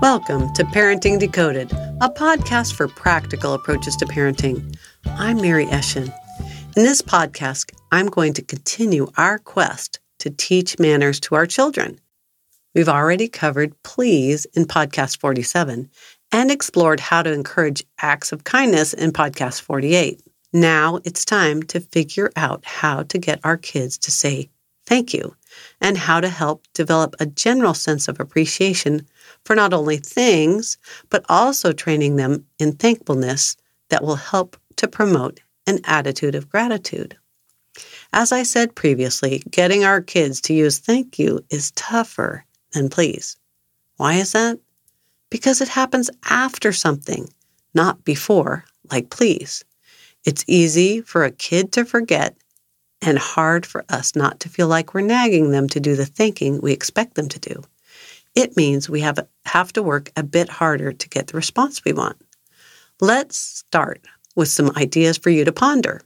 Welcome to Parenting Decoded, a podcast for practical approaches to parenting. I'm Mary Eschen. In this podcast, I'm going to continue our quest to teach manners to our children. We've already covered please in podcast 47 and explored how to encourage acts of kindness in podcast 48. Now it's time to figure out how to get our kids to say thank you and how to help develop a general sense of appreciation for not only things, but also training them in thankfulness that will help to promote an attitude of gratitude. As I said previously, getting our kids to use thank you is tougher than please. Why is that? Because it happens after something, not before, like please. It's easy for a kid to forget and hard for us not to feel like we're nagging them to do the thinking we expect them to do. It means we have, have to work a bit harder to get the response we want. Let's start with some ideas for you to ponder.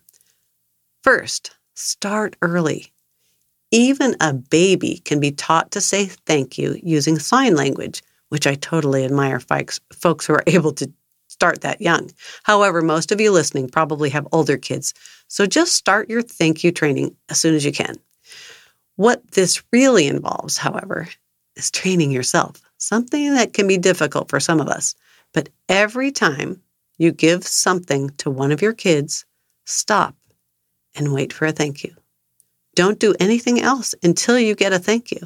First, start early. Even a baby can be taught to say thank you using sign language, which I totally admire folks, folks who are able to start that young. However, most of you listening probably have older kids, so just start your thank you training as soon as you can. What this really involves, however, is training yourself, something that can be difficult for some of us. But every time you give something to one of your kids, stop and wait for a thank you. Don't do anything else until you get a thank you.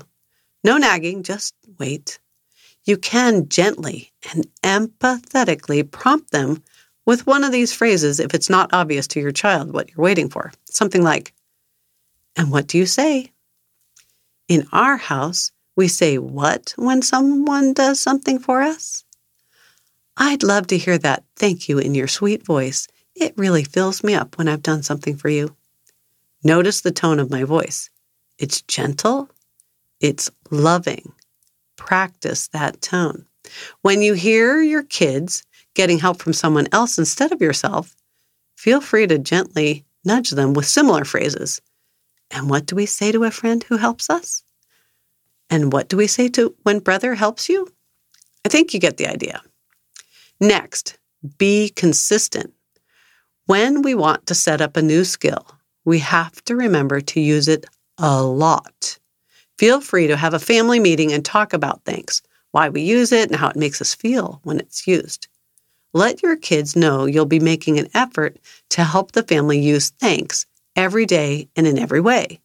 No nagging, just wait. You can gently and empathetically prompt them with one of these phrases if it's not obvious to your child what you're waiting for. Something like, And what do you say? In our house, we say what when someone does something for us? I'd love to hear that thank you in your sweet voice. It really fills me up when I've done something for you. Notice the tone of my voice. It's gentle, it's loving. Practice that tone. When you hear your kids getting help from someone else instead of yourself, feel free to gently nudge them with similar phrases. And what do we say to a friend who helps us? And what do we say to when brother helps you? I think you get the idea. Next, be consistent. When we want to set up a new skill, we have to remember to use it a lot. Feel free to have a family meeting and talk about things, why we use it, and how it makes us feel when it's used. Let your kids know you'll be making an effort to help the family use thanks every day and in every way.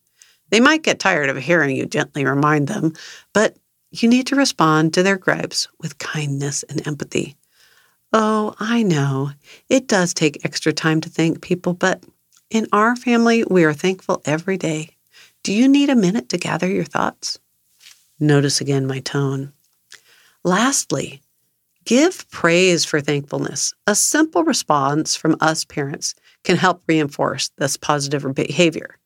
They might get tired of hearing you gently remind them, but you need to respond to their gripes with kindness and empathy. Oh, I know. It does take extra time to thank people, but in our family, we are thankful every day. Do you need a minute to gather your thoughts? Notice again my tone. Lastly, give praise for thankfulness. A simple response from us parents can help reinforce this positive behavior.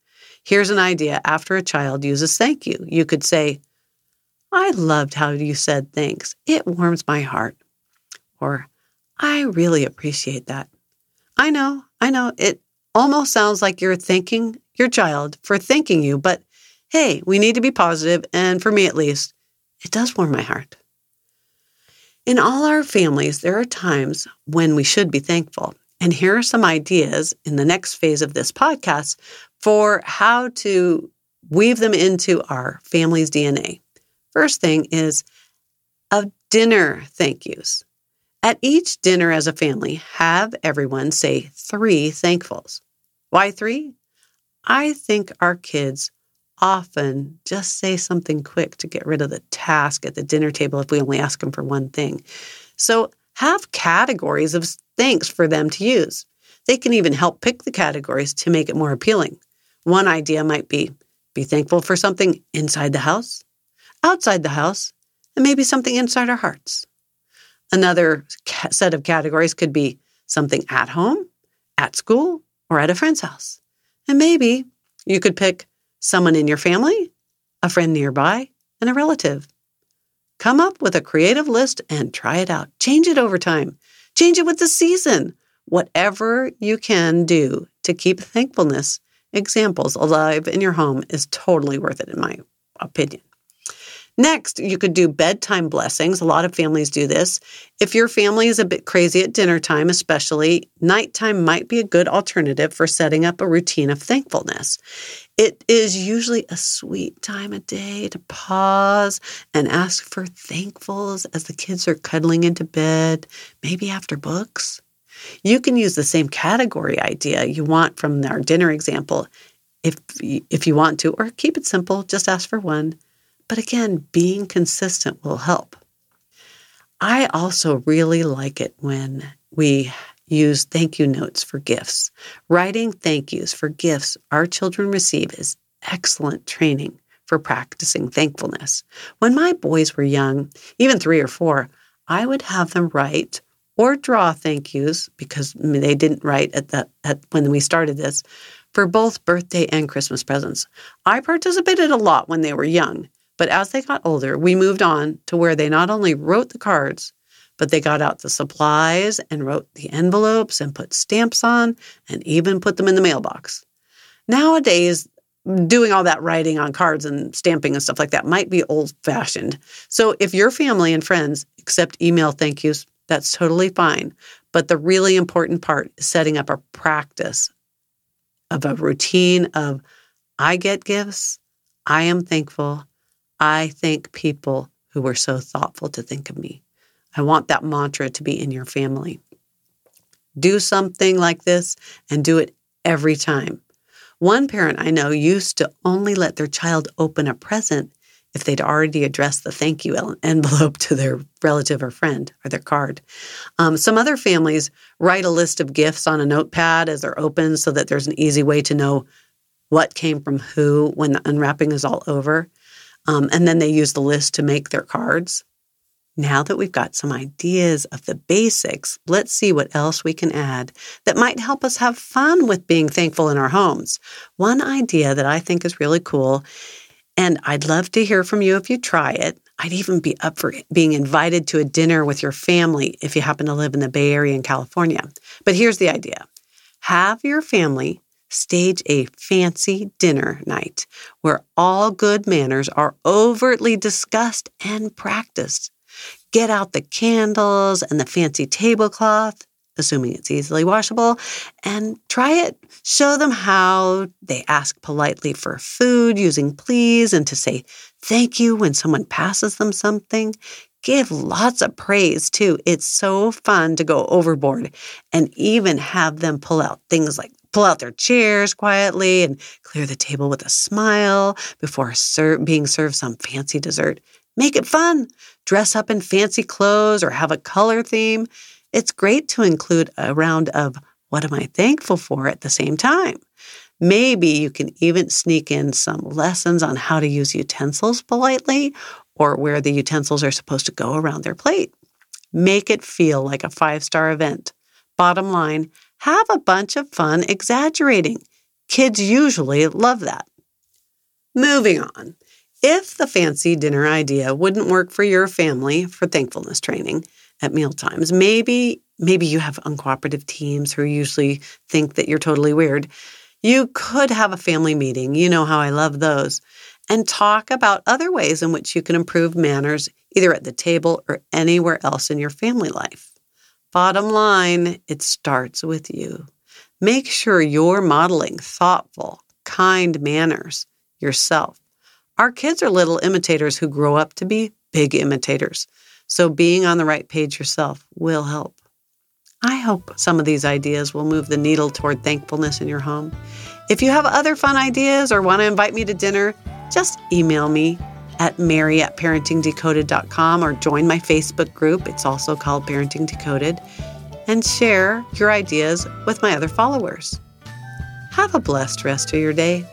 Here's an idea after a child uses thank you. You could say, I loved how you said thanks. It warms my heart. Or, I really appreciate that. I know, I know, it almost sounds like you're thanking your child for thanking you, but hey, we need to be positive, and for me at least, it does warm my heart. In all our families, there are times when we should be thankful. And here are some ideas in the next phase of this podcast for how to weave them into our family's DNA. First thing is a dinner thank yous. At each dinner as a family, have everyone say three thankfuls. Why three? I think our kids often just say something quick to get rid of the task at the dinner table if we only ask them for one thing. So have categories of thanks for them to use. They can even help pick the categories to make it more appealing. One idea might be be thankful for something inside the house, outside the house, and maybe something inside our hearts. Another set of categories could be something at home, at school, or at a friend's house. And maybe you could pick someone in your family, a friend nearby, and a relative. Come up with a creative list and try it out. Change it over time. Change it with the season. Whatever you can do to keep thankfulness examples alive in your home is totally worth it, in my opinion. Next, you could do bedtime blessings. A lot of families do this. If your family is a bit crazy at dinner time, especially, nighttime might be a good alternative for setting up a routine of thankfulness. It is usually a sweet time of day to pause and ask for thankfuls as the kids are cuddling into bed, maybe after books. You can use the same category idea you want from our dinner example if if you want to or keep it simple, just ask for one. But again, being consistent will help. I also really like it when we use thank you notes for gifts. Writing thank yous for gifts our children receive is excellent training for practicing thankfulness. When my boys were young, even three or four, I would have them write or draw thank yous because they didn't write at the at when we started this for both birthday and Christmas presents. I participated a lot when they were young, but as they got older, we moved on to where they not only wrote the cards, but they got out the supplies and wrote the envelopes and put stamps on and even put them in the mailbox. Nowadays, doing all that writing on cards and stamping and stuff like that might be old fashioned. So if your family and friends accept email thank yous, that's totally fine. But the really important part is setting up a practice of a routine of I get gifts, I am thankful, I thank people who were so thoughtful to think of me. I want that mantra to be in your family. Do something like this and do it every time. One parent I know used to only let their child open a present if they'd already addressed the thank you envelope to their relative or friend or their card. Um, some other families write a list of gifts on a notepad as they're open so that there's an easy way to know what came from who when the unwrapping is all over. Um, and then they use the list to make their cards. Now that we've got some ideas of the basics, let's see what else we can add that might help us have fun with being thankful in our homes. One idea that I think is really cool, and I'd love to hear from you if you try it. I'd even be up for being invited to a dinner with your family if you happen to live in the Bay Area in California. But here's the idea have your family stage a fancy dinner night where all good manners are overtly discussed and practiced. Get out the candles and the fancy tablecloth, assuming it's easily washable, and try it. Show them how they ask politely for food using please and to say thank you when someone passes them something. Give lots of praise too. It's so fun to go overboard and even have them pull out things like pull out their chairs quietly and clear the table with a smile before ser- being served some fancy dessert. Make it fun. Dress up in fancy clothes or have a color theme. It's great to include a round of what am I thankful for at the same time. Maybe you can even sneak in some lessons on how to use utensils politely or where the utensils are supposed to go around their plate. Make it feel like a five star event. Bottom line, have a bunch of fun exaggerating. Kids usually love that. Moving on. If the fancy dinner idea wouldn't work for your family for thankfulness training at mealtimes, maybe maybe you have uncooperative teams who usually think that you're totally weird. You could have a family meeting. You know how I love those. And talk about other ways in which you can improve manners either at the table or anywhere else in your family life. Bottom line, it starts with you. Make sure you're modeling thoughtful, kind manners yourself. Our kids are little imitators who grow up to be big imitators. So being on the right page yourself will help. I hope some of these ideas will move the needle toward thankfulness in your home. If you have other fun ideas or want to invite me to dinner, just email me at mary at parentingdecoded.com or join my Facebook group. It's also called Parenting Decoded. And share your ideas with my other followers. Have a blessed rest of your day.